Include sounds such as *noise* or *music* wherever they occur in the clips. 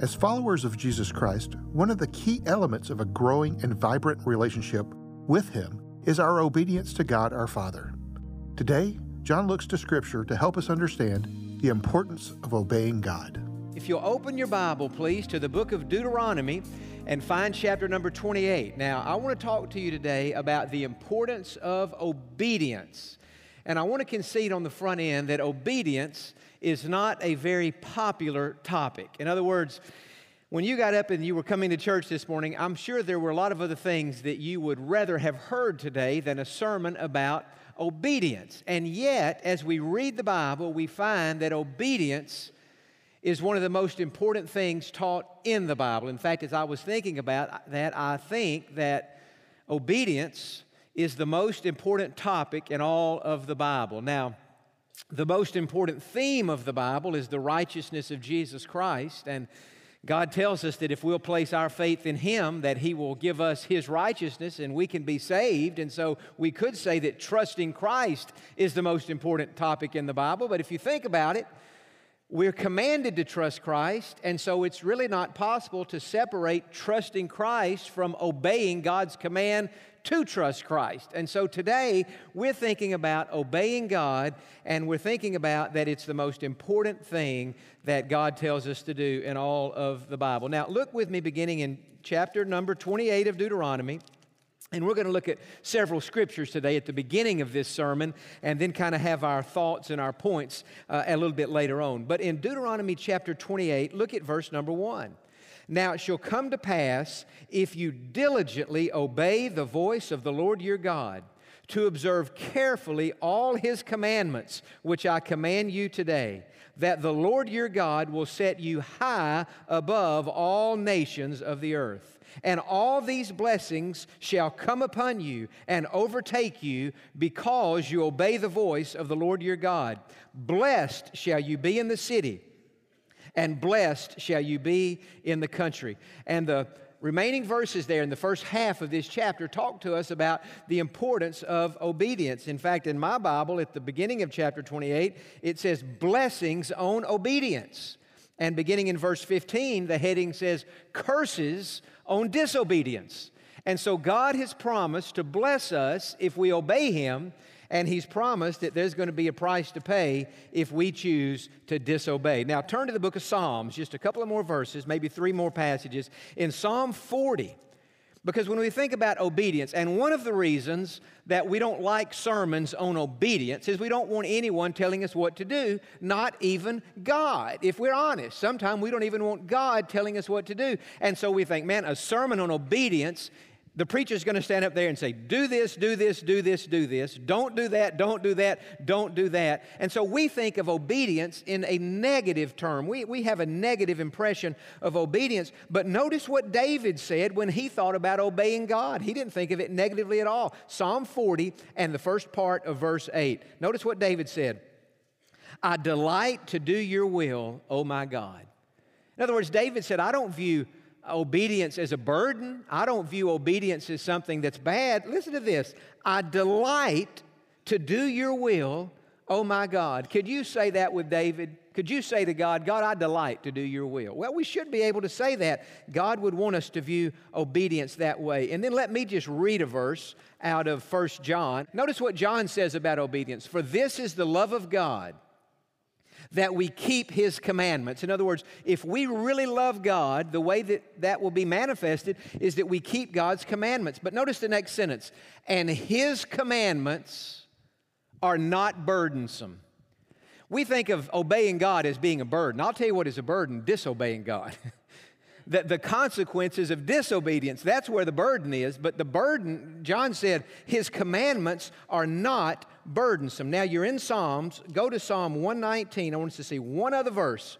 As followers of Jesus Christ, one of the key elements of a growing and vibrant relationship with Him is our obedience to God our Father. Today, Jon looks to Scripture to help us understand the importance of obeying God. If you'll open your Bible, please, to the book of Deuteronomy and find chapter number 28. Now, I want to talk to you today about the importance of obedience. And I want to concede on the front end that obedience is not a very popular topic. In other words, when you got up and you were coming to church this morning, I'm sure there were a lot of other things that you would rather have heard today than a sermon about obedience. And yet, as we read the Bible, we find that obedience is one of the most important things taught in the Bible. In fact, as I was thinking about that, I think that obedience is the most important topic in all of the Bible. Now, the most important theme of the Bible is the righteousness of Jesus Christ. And God tells us that if we'll place our faith in Him, that He will give us His righteousness and we can be saved. And so we could say that trusting Christ is the most important topic in the Bible. But if you think about it, we're commanded to trust Christ, and so it's really not possible to separate trusting Christ from obeying God's command to trust Christ. And so today we're thinking about obeying God, and we're thinking about that it's the most important thing that God tells us to do in all of the Bible. Now, look with me beginning in chapter number 28 of Deuteronomy. And we're going to look at several scriptures today at the beginning of this sermon and then kind of have our thoughts and our points uh, a little bit later on. But in Deuteronomy chapter 28, look at verse number 1. Now it shall come to pass if you diligently obey the voice of the Lord your God to observe carefully all his commandments, which I command you today, that the Lord your God will set you high above all nations of the earth. And all these blessings shall come upon you and overtake you because you obey the voice of the Lord your God. Blessed shall you be in the city, and blessed shall you be in the country. And the remaining verses there in the first half of this chapter talk to us about the importance of obedience. In fact, in my Bible, at the beginning of chapter 28, it says, Blessings on obedience. And beginning in verse 15, the heading says, Curses on disobedience. And so God has promised to bless us if we obey Him, and He's promised that there's going to be a price to pay if we choose to disobey. Now, turn to the book of Psalms, just a couple of more verses, maybe three more passages. In Psalm 40, because when we think about obedience, and one of the reasons that we don't like sermons on obedience is we don't want anyone telling us what to do, not even God. If we're honest, sometimes we don't even want God telling us what to do. And so we think, man, a sermon on obedience the preacher's going to stand up there and say, Do this, do this, do this, do this. Don't do that, don't do that, don't do that. And so we think of obedience in a negative term. We, we have a negative impression of obedience. But notice what David said when he thought about obeying God. He didn't think of it negatively at all. Psalm 40 and the first part of verse 8. Notice what David said I delight to do your will, O my God. In other words, David said, I don't view obedience as a burden. I don't view obedience as something that's bad. Listen to this I delight to do your will, oh my God. Could you say that with David? Could you say to God, God, I delight to do your will? Well, we should be able to say that. God would want us to view obedience that way. And then let me just read a verse out of First John. Notice what John says about obedience. For this is the love of God that we keep His commandments. In other words, if we really love God, the way that that will be manifested is that we keep God's commandments. But notice the next sentence and His commandments are not burdensome. We think of obeying God as being a burden. I'll tell you what is a burden disobeying God. *laughs* the, the consequences of disobedience, that's where the burden is. But the burden, John said, his commandments are not burdensome. Now you're in Psalms. Go to Psalm 119. I want us to see one other verse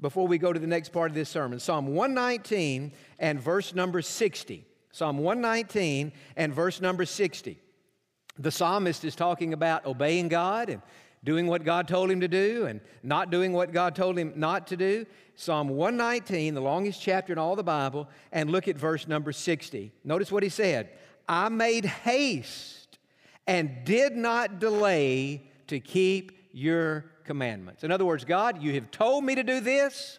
before we go to the next part of this sermon. Psalm 119 and verse number 60. Psalm 119 and verse number 60. The psalmist is talking about obeying God and doing what God told him to do and not doing what God told him not to do. Psalm 119, the longest chapter in all the Bible, and look at verse number 60. Notice what he said I made haste and did not delay to keep your commandments. In other words, God, you have told me to do this,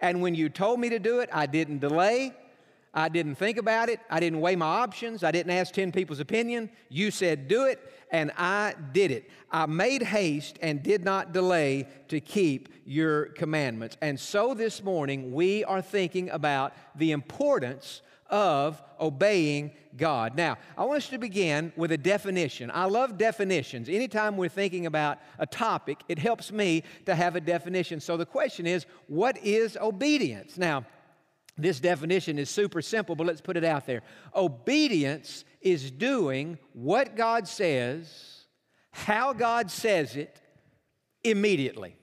and when you told me to do it, I didn't delay. I didn't think about it. I didn't weigh my options. I didn't ask 10 people's opinion. You said do it, and I did it. I made haste and did not delay to keep your commandments. And so this morning, we are thinking about the importance of obeying God. Now, I want us to begin with a definition. I love definitions. Anytime we're thinking about a topic, it helps me to have a definition. So the question is, what is obedience? Now, this definition is super simple, but let's put it out there. Obedience is doing what God says, how God says it, immediately.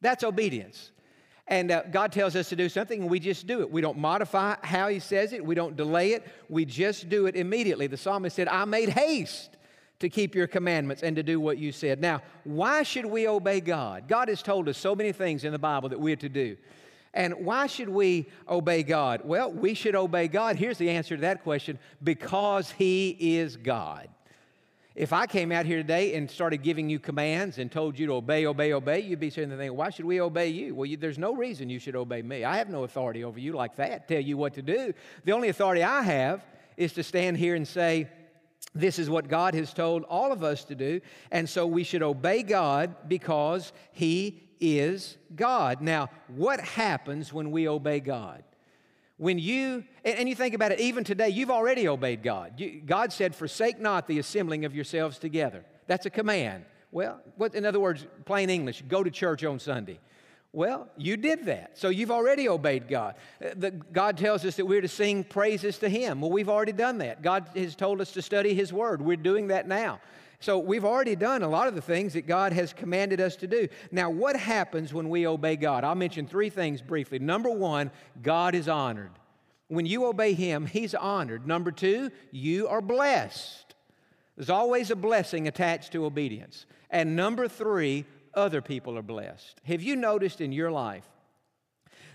That's obedience. And uh, God tells us to do something, and we just do it. We don't modify how He says it, we don't delay it, we just do it immediately. The psalmist said, I made haste to keep your commandments and to do what you said. Now, why should we obey God? God has told us so many things in the Bible that we're to do. And why should we obey God? Well, we should obey God. Here's the answer to that question because He is God. If I came out here today and started giving you commands and told you to obey, obey, obey, you'd be sitting there thinking, why should we obey you? Well, you, there's no reason you should obey me. I have no authority over you like that, tell you what to do. The only authority I have is to stand here and say, this is what God has told all of us to do. And so we should obey God because He is God. Now, what happens when we obey God? When you, and you think about it, even today, you've already obeyed God. God said, Forsake not the assembling of yourselves together. That's a command. Well, what, in other words, plain English, go to church on Sunday. Well, you did that. So you've already obeyed God. Uh, the, God tells us that we're to sing praises to Him. Well, we've already done that. God has told us to study His Word. We're doing that now. So we've already done a lot of the things that God has commanded us to do. Now, what happens when we obey God? I'll mention three things briefly. Number one, God is honored. When you obey Him, He's honored. Number two, you are blessed. There's always a blessing attached to obedience. And number three, other people are blessed. Have you noticed in your life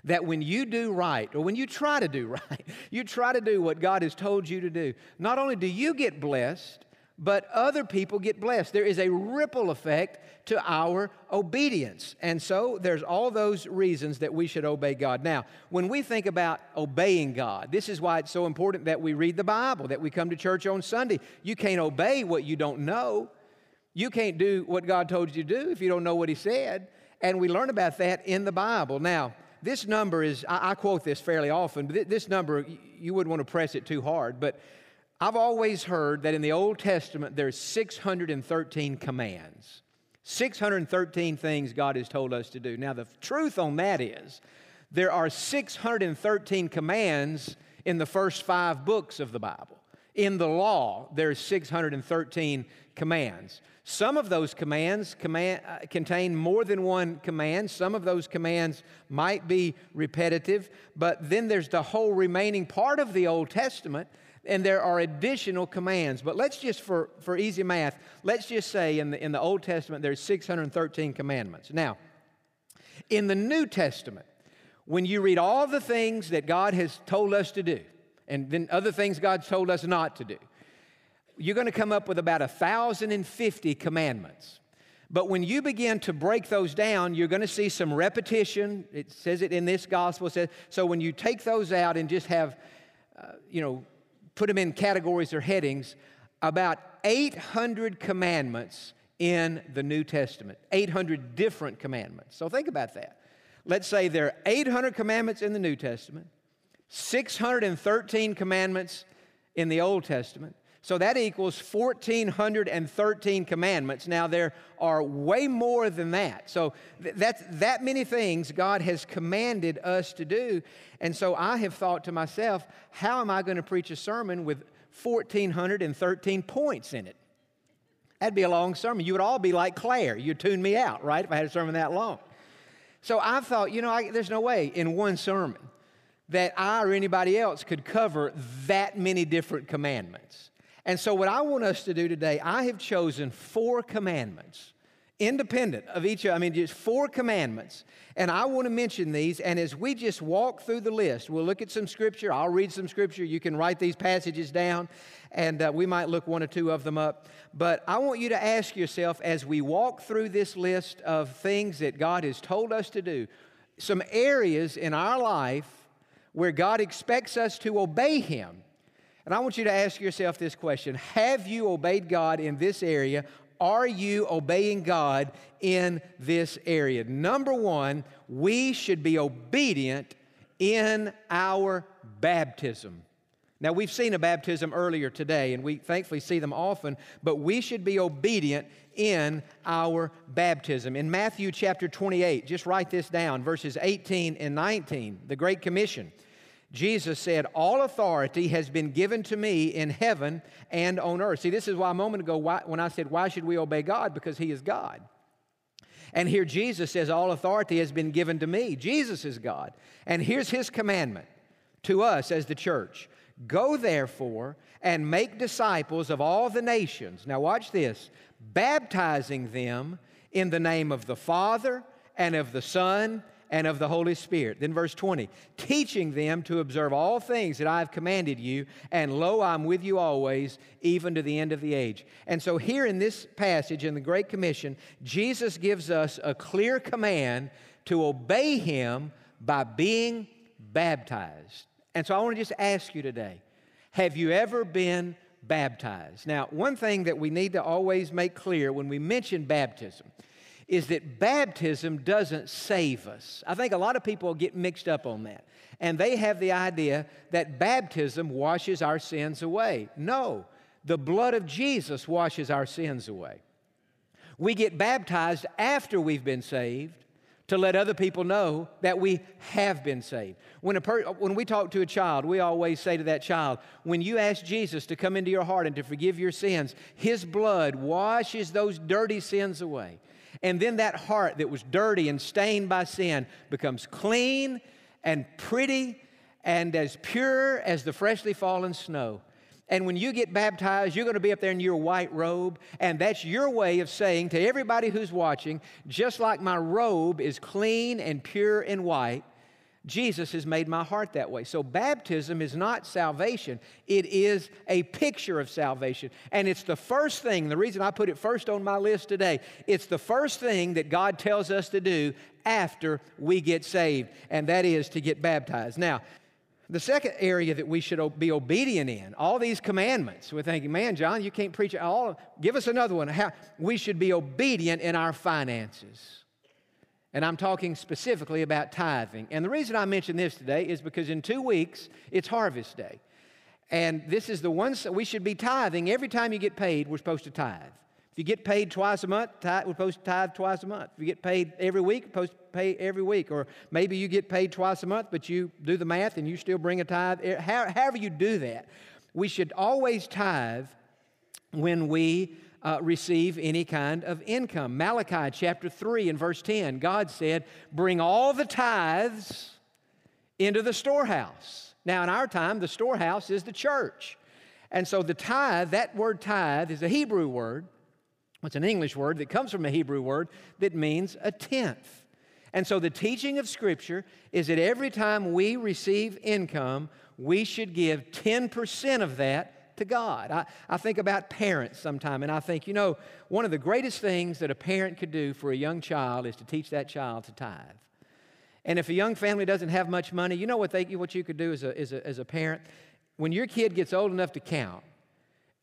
that when you do right, or when you try to do *laughs* right, you try to do what God has told you to do, not only do you get blessed, but other people get blessed. There is a ripple effect to our obedience. And so there's all those reasons that we should obey God. Now, when we think about obeying God, this is why it's so important that we read the Bible, that we come to church on Sunday. You can't obey what you don't know. You can't do what God told you to do if you don't know what He said. And we learn about that in the Bible. Now, this number is, I, I quote this fairly often, but this number, you wouldn't want to press it too hard, but I've always heard that in the Old Testament there's 613 commands. 613 things God has told us to do. Now, the truth on that is there are 613 commands in the first five books of the Bible. In the law, there's 613 commands. Some of those commands command, uh, contain more than one command. Some of those commands might be repetitive, but then there's the whole remaining part of the Old Testament and there are additional commands. But let's just, for, for easy math, let's just say in the, in the Old Testament there's 613 commandments. Now, in the New Testament, when you read all the things that God has told us to do, and then other things God's told us not to do, you're going to come up with about 1,050 commandments. But when you begin to break those down, you're going to see some repetition. It says it in this gospel. It says, so when you take those out and just have, uh, you know, put them in categories or headings, about 800 commandments in the New Testament, 800 different commandments. So think about that. Let's say there are 800 commandments in the New Testament, 613 commandments in the Old Testament. So that equals 1,413 commandments. Now, there are way more than that. So th- that's that many things God has commanded us to do. And so I have thought to myself, how am I going to preach a sermon with 1,413 points in it? That'd be a long sermon. You would all be like Claire. You'd tune me out, right, if I had a sermon that long. So I thought, you know, I, there's no way in one sermon that I or anybody else could cover that many different commandments. And so, what I want us to do today, I have chosen four commandments, independent of each other. I mean, just four commandments. And I want to mention these. And as we just walk through the list, we'll look at some scripture. I'll read some scripture. You can write these passages down, and uh, we might look one or two of them up. But I want you to ask yourself as we walk through this list of things that God has told us to do, some areas in our life where God expects us to obey Him. And I want you to ask yourself this question Have you obeyed God in this area? Are you obeying God in this area? Number one, we should be obedient in our baptism. Now, we've seen a baptism earlier today, and we thankfully see them often, but we should be obedient in our baptism. In Matthew chapter 28, just write this down, verses 18 and 19, the Great Commission. Jesus said, All authority has been given to me in heaven and on earth. See, this is why a moment ago why, when I said, Why should we obey God? Because He is God. And here Jesus says, All authority has been given to me. Jesus is God. And here's His commandment to us as the church Go therefore and make disciples of all the nations. Now, watch this baptizing them in the name of the Father and of the Son and of the Holy Spirit. Then, verse 20, teaching them to observe all things that I have commanded you, and lo, I'm with you always, even to the end of the age. And so, here in this passage in the Great Commission, Jesus gives us a clear command to obey Him by being baptized. And so, I want to just ask you today have you ever been baptized? Now, one thing that we need to always make clear when we mention baptism, is that baptism doesn't save us. I think a lot of people get mixed up on that. And they have the idea that baptism washes our sins away. No, the blood of Jesus washes our sins away. We get baptized after we've been saved to let other people know that we have been saved. When, a per- when we talk to a child, we always say to that child, when you ask Jesus to come into your heart and to forgive your sins, His blood washes those dirty sins away. And then that heart that was dirty and stained by sin becomes clean and pretty and as pure as the freshly fallen snow. And when you get baptized, you're going to be up there in your white robe. And that's your way of saying to everybody who's watching, just like my robe is clean and pure and white, Jesus has made my heart that way. So, baptism is not salvation, it is a picture of salvation. And it's the first thing, the reason I put it first on my list today, it's the first thing that God tells us to do after we get saved, and that is to get baptized. Now, the second area that we should be obedient in, all these commandments, we're thinking, man, Jon, you can't preach all. Give us another one. How, we should be obedient in our finances. And I'm talking specifically about tithing. And the reason I mention this today is because in two weeks, it's harvest day. And this is the one we should be tithing. Every time you get paid, we're supposed to tithe. If you get paid twice a month, tithe, we're supposed to tithe twice a month. If you get paid every week, supposed to pay every week. Or maybe you get paid twice a month, but you do the math and you still bring a tithe. Eh, however, you do that, we should always tithe when we uh, receive any kind of income. Malachi chapter 3 and verse 10, God said, Bring all the tithes into the storehouse. Now, in our time, the storehouse is the church. And so the tithe, that word tithe, is a Hebrew word. It's an English word that comes from a Hebrew word that means a tenth. And so the teaching of Scripture is that every time we receive income, we should give 10% of that to God. I, I think about parents sometime, and I think, you know, one of the greatest things that a parent could do for a young child is to teach that child to tithe. And if a young family doesn't have much money, you know what, they, what you could do as a, as, a, as a parent? When your kid gets old enough to count,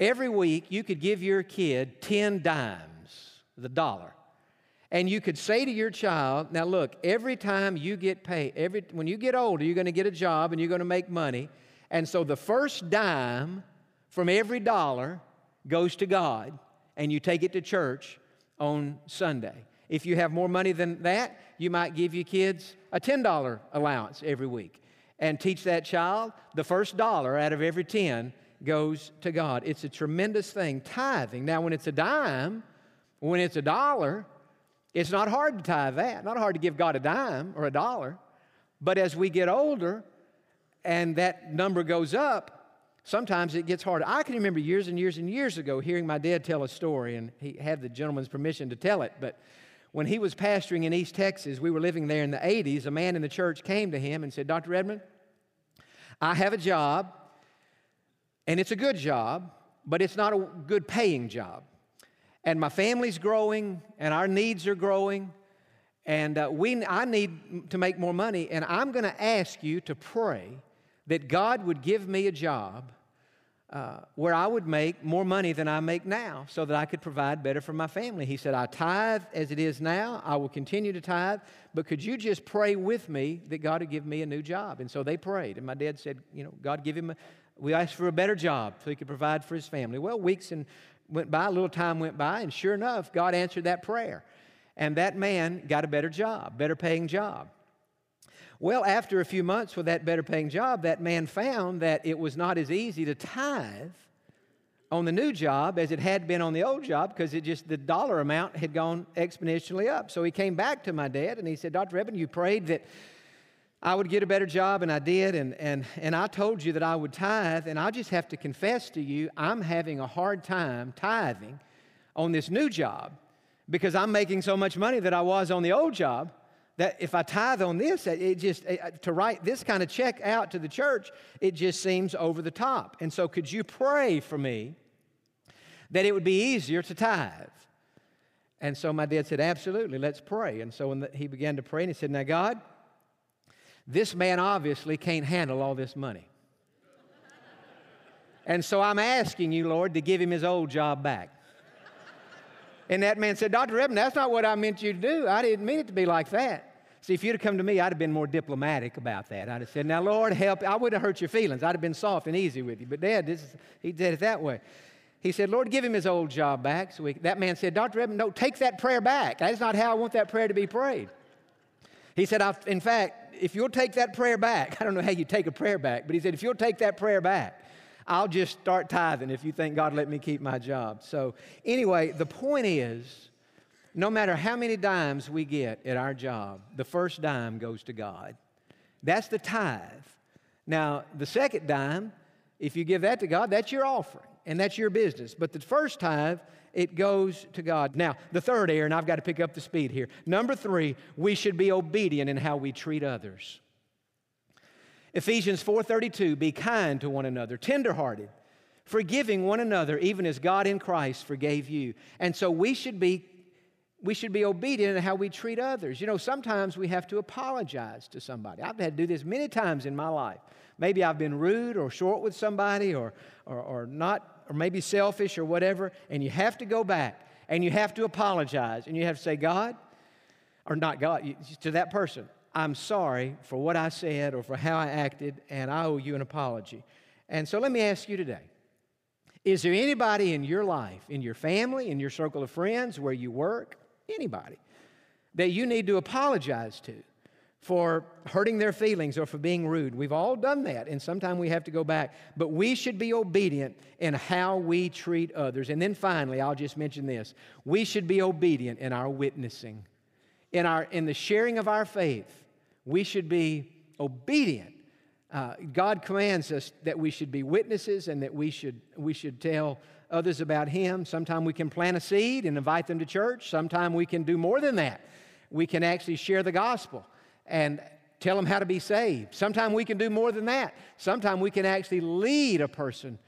every week you could give your kid 10 dimes, the dollar. And you could say to your child, now look, every time you get paid, every, when you get older, you're going to get a job and you're going to make money. And so the first dime from every dollar goes to God, and you take it to church on Sunday. If you have more money than that, you might give your kids a $10 allowance every week and teach that child the first dollar out of every 10 goes to God. It's a tremendous thing, tithing. Now, when it's a dime, when it's a dollar, it's not hard to tithe that, not hard to give God a dime or a dollar. But as we get older, and that number goes up, sometimes it gets harder. I can remember years and years and years ago hearing my dad tell a story, and he had the gentleman's permission to tell it, but when he was pastoring in East Texas, we were living there in the 80s, a man in the church came to him and said, Dr. Redmond, I have a job, and it's a good job, but it's not a good paying job. And my family's growing, and our needs are growing, and uh, we, I need to make more money, and I'm going to ask you to pray that God would give me a job uh, where I would make more money than I make now so that I could provide better for my family. He said, I tithe as it is now. I will continue to tithe, but could you just pray with me that God would give me a new job? And so they prayed. And my dad said, You know, God give him, a, we asked for a better job so he could provide for his family. Well, weeks and went by, a little time went by, and sure enough, God answered that prayer. And that man got a better job, better paying job. Well, after a few months with that better paying job, that man found that it was not as easy to tithe on the new job as it had been on the old job because it just the dollar amount had gone exponentially up. So he came back to my dad and he said, Dr. Evan, you prayed that I would get a better job, and I did, and, and, and I told you that I would tithe, and I just have to confess to you, I'm having a hard time tithing on this new job because I'm making so much money that I was on the old job that if I tithe on this, it just, eh, eh, to write this kind of check out to the church, it just seems over the top. And so, could you pray for me that it would be easier to tithe? And so my dad said, Absolutely, let's pray. And so when the, he began to pray, and he said, Now, God, this man obviously can't handle all this money. *laughs* and so I'm asking you, Lord, to give him his old job back. And that man said, Dr. Redmond, that's not what I meant you to do. I didn't mean it to be like that. See, if you'd have come to me, I'd have been more diplomatic about that. I'd have said, Now, Lord, help. I wouldn't have hurt your feelings. I'd have been soft and easy with you. But, Dad, is, he did it that way. He said, Lord, give him his old job back. So we, that man said, Dr. Redmond, no, take that prayer back. That's not how I want that prayer to be prayed. He said, in fact, if you'll take that prayer back, *laughs* I don't know how you take a prayer back, but he said, if you'll take that prayer back, I'll just start tithing if you think God let me keep my job. So, anyway, the point is no matter how many dimes we get at our job, the first dime goes to God. That's the tithe. Now, the second dime, if you give that to God, that's your offering and that's your business. But the first tithe, it goes to God. Now, the third error, and I've got to pick up the speed here. Number three, we should be obedient in how we treat others. Ephesians 4:32, be kind to one another, tenderhearted, forgiving one another, even as God in Christ forgave you. And so we should be we should be obedient in how we treat others. You know, sometimes we have to apologize to somebody. I've had to do this many times in my life. Maybe I've been rude or short with somebody or, or, or not, or maybe selfish or whatever, and you have to go back and you have to apologize and you have to say, God, or not God, to that person, I'm sorry for what I said or for how I acted, and I owe you an apology. And so let me ask you today Is there anybody in your life, in your family, in your circle of friends, where you work, anybody, that you need to apologize to for hurting their feelings or for being rude. We've all done that, and sometimes we have to go back. But we should be obedient in how we treat others. And then finally, I'll just mention this we should be obedient in our witnessing, in, our, in the sharing of our faith. We should be obedient. Uh, God commands us that we should be witnesses and that we should, we should tell others about Him. Sometimes we can plant a seed and invite them to church. Sometimes we can do more than that. We can actually share the gospel and tell them how to be saved. Sometimes we can do more than that. Sometimes we can actually lead a person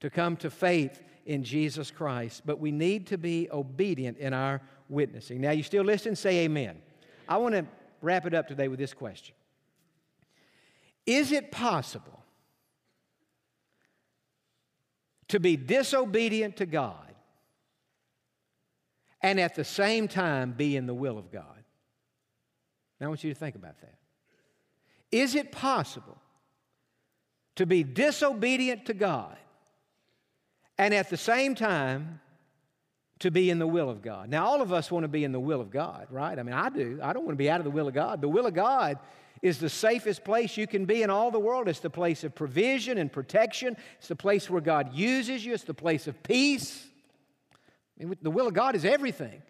to come to faith in Jesus Christ. But we need to be obedient in our witnessing. Now, you still listen? Say amen. I want to wrap it up today with this question Is it possible to be disobedient to God and at the same time be in the will of God. Now I want you to think about that. Is it possible to be disobedient to God and at the same time to be in the will of God? Now, all of us want to be in the will of God, right? I mean, I do. I don't want to be out of the will of God. The will of God is the safest place you can be in all the world. It's the place of provision and protection. It's the place where God uses you. It's the place of peace. I mean, the will of God is everything.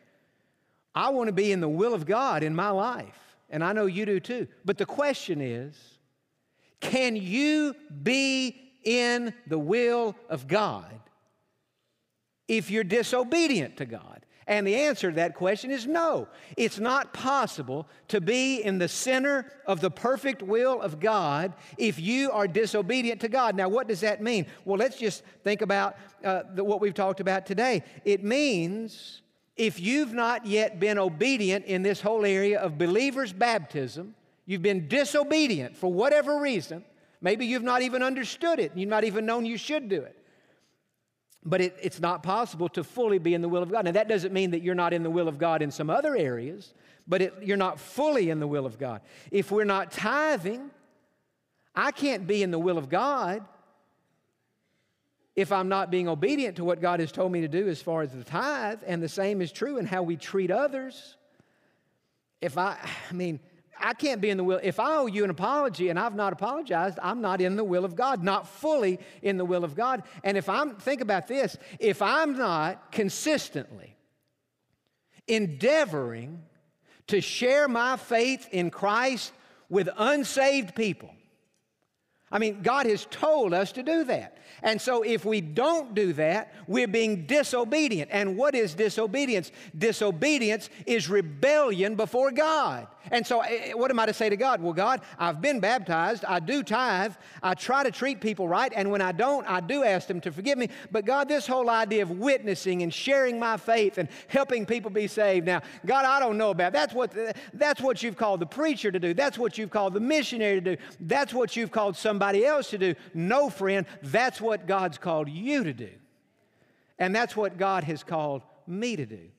I want to be in the will of God in my life, and I know you do too. But the question is Can you be in the will of God if you're disobedient to God? And the answer to that question is no. It's not possible to be in the center of the perfect will of God if you are disobedient to God. Now, what does that mean? Well, let's just think about uh, the, what we've talked about today. It means if you've not yet been obedient in this whole area of believers' baptism, you've been disobedient for whatever reason, maybe you've not even understood it, you've not even known you should do it. But it, it's not possible to fully be in the will of God. Now, that doesn't mean that you're not in the will of God in some other areas, but it, you're not fully in the will of God. If we're not tithing, I can't be in the will of God if I'm not being obedient to what God has told me to do as far as the tithe, and the same is true in how we treat others. If I, I mean, I can't be in the will. If I owe you an apology and I've not apologized, I'm not in the will of God, not fully in the will of God. And if I'm, think about this, if I'm not consistently endeavoring to share my faith in Christ with unsaved people, I mean, God has told us to do that. And so if we don't do that, we're being disobedient. And what is disobedience? Disobedience is rebellion before God. And so, eh, eh, what am I to say to God? Well, God, I've been baptized, I do tithe, I try to treat people right, and when I don't, I do ask them to forgive me. But God, this whole idea of witnessing and sharing my faith and helping people be saved, now, God, I don't know about that's what that's what you've called the preacher to do. That's what you've called the missionary to do. That's what you've called somebody else to do. No, friend, that's what God's called you to do. And that's what God has called me to do.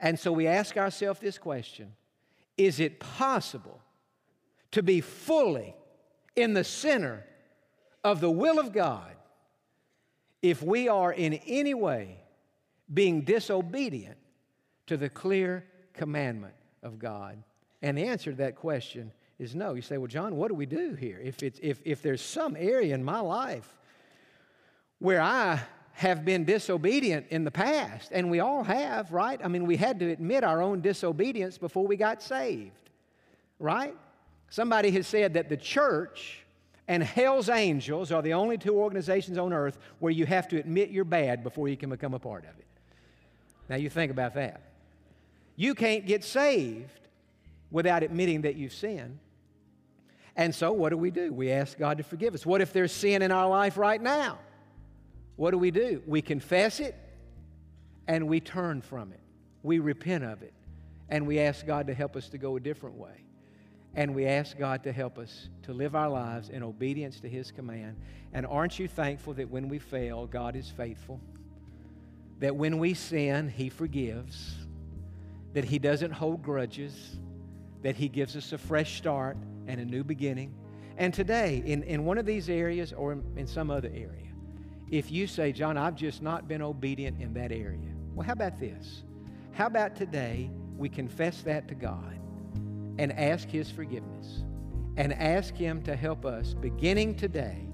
And so we ask ourselves this question Is it possible to be fully in the center of the will of God if we are in any way being disobedient to the clear commandment of God? And the answer to that question is no. You say, well, Jon, what do we do here? If, it's, if, if there's some area in my life where I have been disobedient in the past, and we all have, right? I mean, we had to admit our own disobedience before we got saved, right? Somebody has said that the church and hell's angels are the only two organizations on earth where you have to admit you're bad before you can become a part of it. Now, you think about that. You can't get saved without admitting that you've sinned. And so, what do we do? We ask God to forgive us. What if there's sin in our life right now? What do we do? We confess it and we turn from it. We repent of it. And we ask God to help us to go a different way. And we ask God to help us to live our lives in obedience to His command. And aren't you thankful that when we fail, God is faithful? That when we sin, He forgives, that He doesn't hold grudges, that He gives us a fresh start and a new beginning. And today, in, in one of these areas or in, in some other area, if you say, Jon, I've just not been obedient in that area, well, how about this? How about today we confess that to God and ask His forgiveness and ask Him to help us beginning today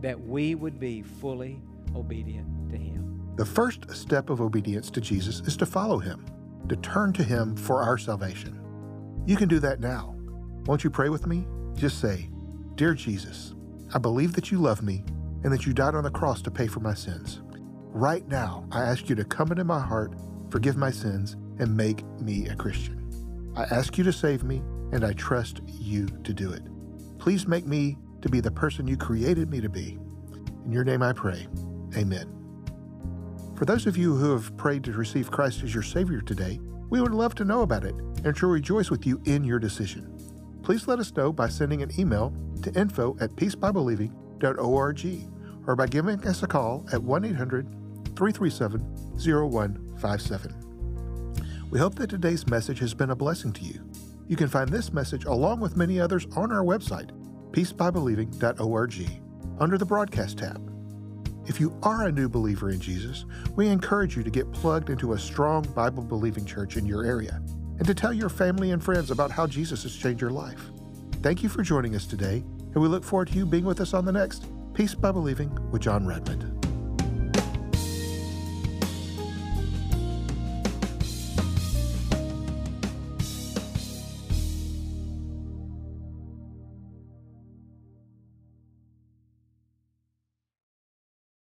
that we would be fully obedient to Him? The first step of obedience to Jesus is to follow Him, to turn to Him for our salvation. You can do that now. Won't you pray with me? Just say, Dear Jesus, I believe that you love me and that you died on the cross to pay for my sins. Right now, I ask you to come into my heart, forgive my sins, and make me a Christian. I ask you to save me, and I trust you to do it. Please make me to be the person you created me to be. In your name I pray. Amen. For those of you who have prayed to receive Christ as your Savior today, we would love to know about it and to rejoice with you in your decision. Please let us know by sending an email to info at peacebibleLiving.org or by giving us a call at 1 800 337 0157. We hope that today's message has been a blessing to you. You can find this message along with many others on our website, peacebibleLiving.org, under the Broadcast tab. If you are a new believer in Jesus, we encourage you to get plugged into a strong Bible believing church in your area and to tell your family and friends about how Jesus has changed your life. Thank you for joining us today, and we look forward to you being with us on the next Peace by Believing with Jon Redmond.